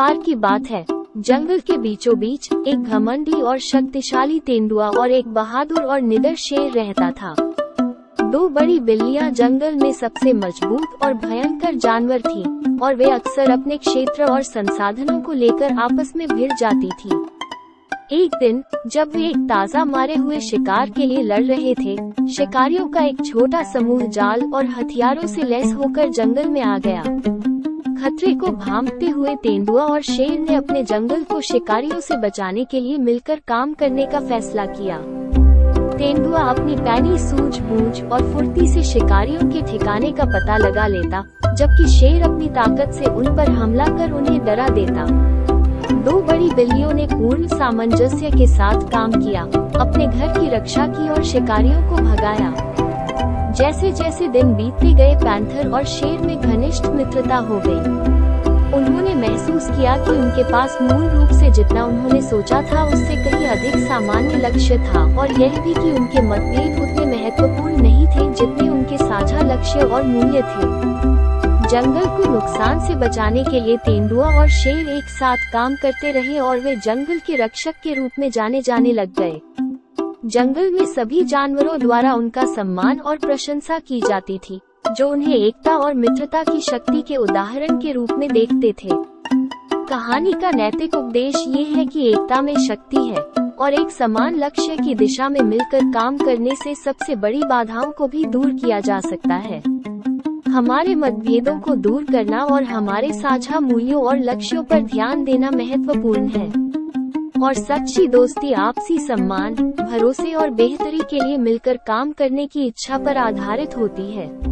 बार की बात है। जंगल के बीचों बीच एक घमंडी और शक्तिशाली तेंदुआ और एक बहादुर और निडर शेर रहता था। दो बड़ी बिल्लियाँ जंगल में सबसे मज़बूत और भयंकर जानवर थीं और वे अक्सर अपने क्षेत्र और संसाधनों को लेकर आपस में भिड़ जाती थीं। एक दिन, जब वे एक ताज़ा मारे हुए शिकार के लिए लड़ रहे थे, शिकारियों का एक छोटा समूह जाल और हथियारों से लैस होकर जंगल में आ गया। खतरे को भांपते हुए तेंदुआ और शेर ने अपने जंगल को शिकारियों से बचाने के लिए मिलकर काम करने का फैसला किया। तेंदुआ अपनी पैनी सूझबूझ और फुर्ती से शिकारियों के ठिकाने का पता लगा लेता, जबकि शेर अपनी ताकत से उन पर हमला कर उन्हें डरा देता। दो बड़ी बिल्लियों ने पूर्ण सामंजस्य के साथ काम किया, अपने घर की रक्षा की और शिकारियों को भगाया। जैसे जैसे दिन बीतते गए, पैंथर और शेर में घनिष्ठ मित्रता हो गई। उन्होंने महसूस किया कि उनके पास मूल रूप से जितना उन्होंने सोचा था, उससे कहीं अधिक सामान्य लक्ष्य था, और यह भी कि उनके मतभेद उतने महत्वपूर्ण नहीं थे जितने उनके साझा लक्ष्य और मूल्य थे जंगल को नुकसान से बचाने के लिए तेंदुआ और शेर एक साथ काम करते रहे और वे जंगल के रक्षक के रूप में जाने जाने लग गए जंगल में सभी जानवरों द्वारा उनका सम्मान और प्रशंसा की जाती थी, जो उन्हें एकता और मित्रता की शक्ति के उदाहरण के रूप में देखते थे। कहानी का नैतिक उपदेश ये है कि एकता में शक्ति है, और एक समान लक्ष्य की दिशा में मिलकर काम करने से सबसे बड़ी बाधाओं को भी दूर किया जा सकता है। हमारे मतभेदों को दूर करना और हमारे साझा मूल्यों और लक्ष्यों पर ध्यान देना महत्वपूर्ण है। और सच्ची दोस्ती, आपसी सम्मान, भरोसे और बेहतरी के लिए मिलकर काम करने की इच्छा पर आधारित होती है।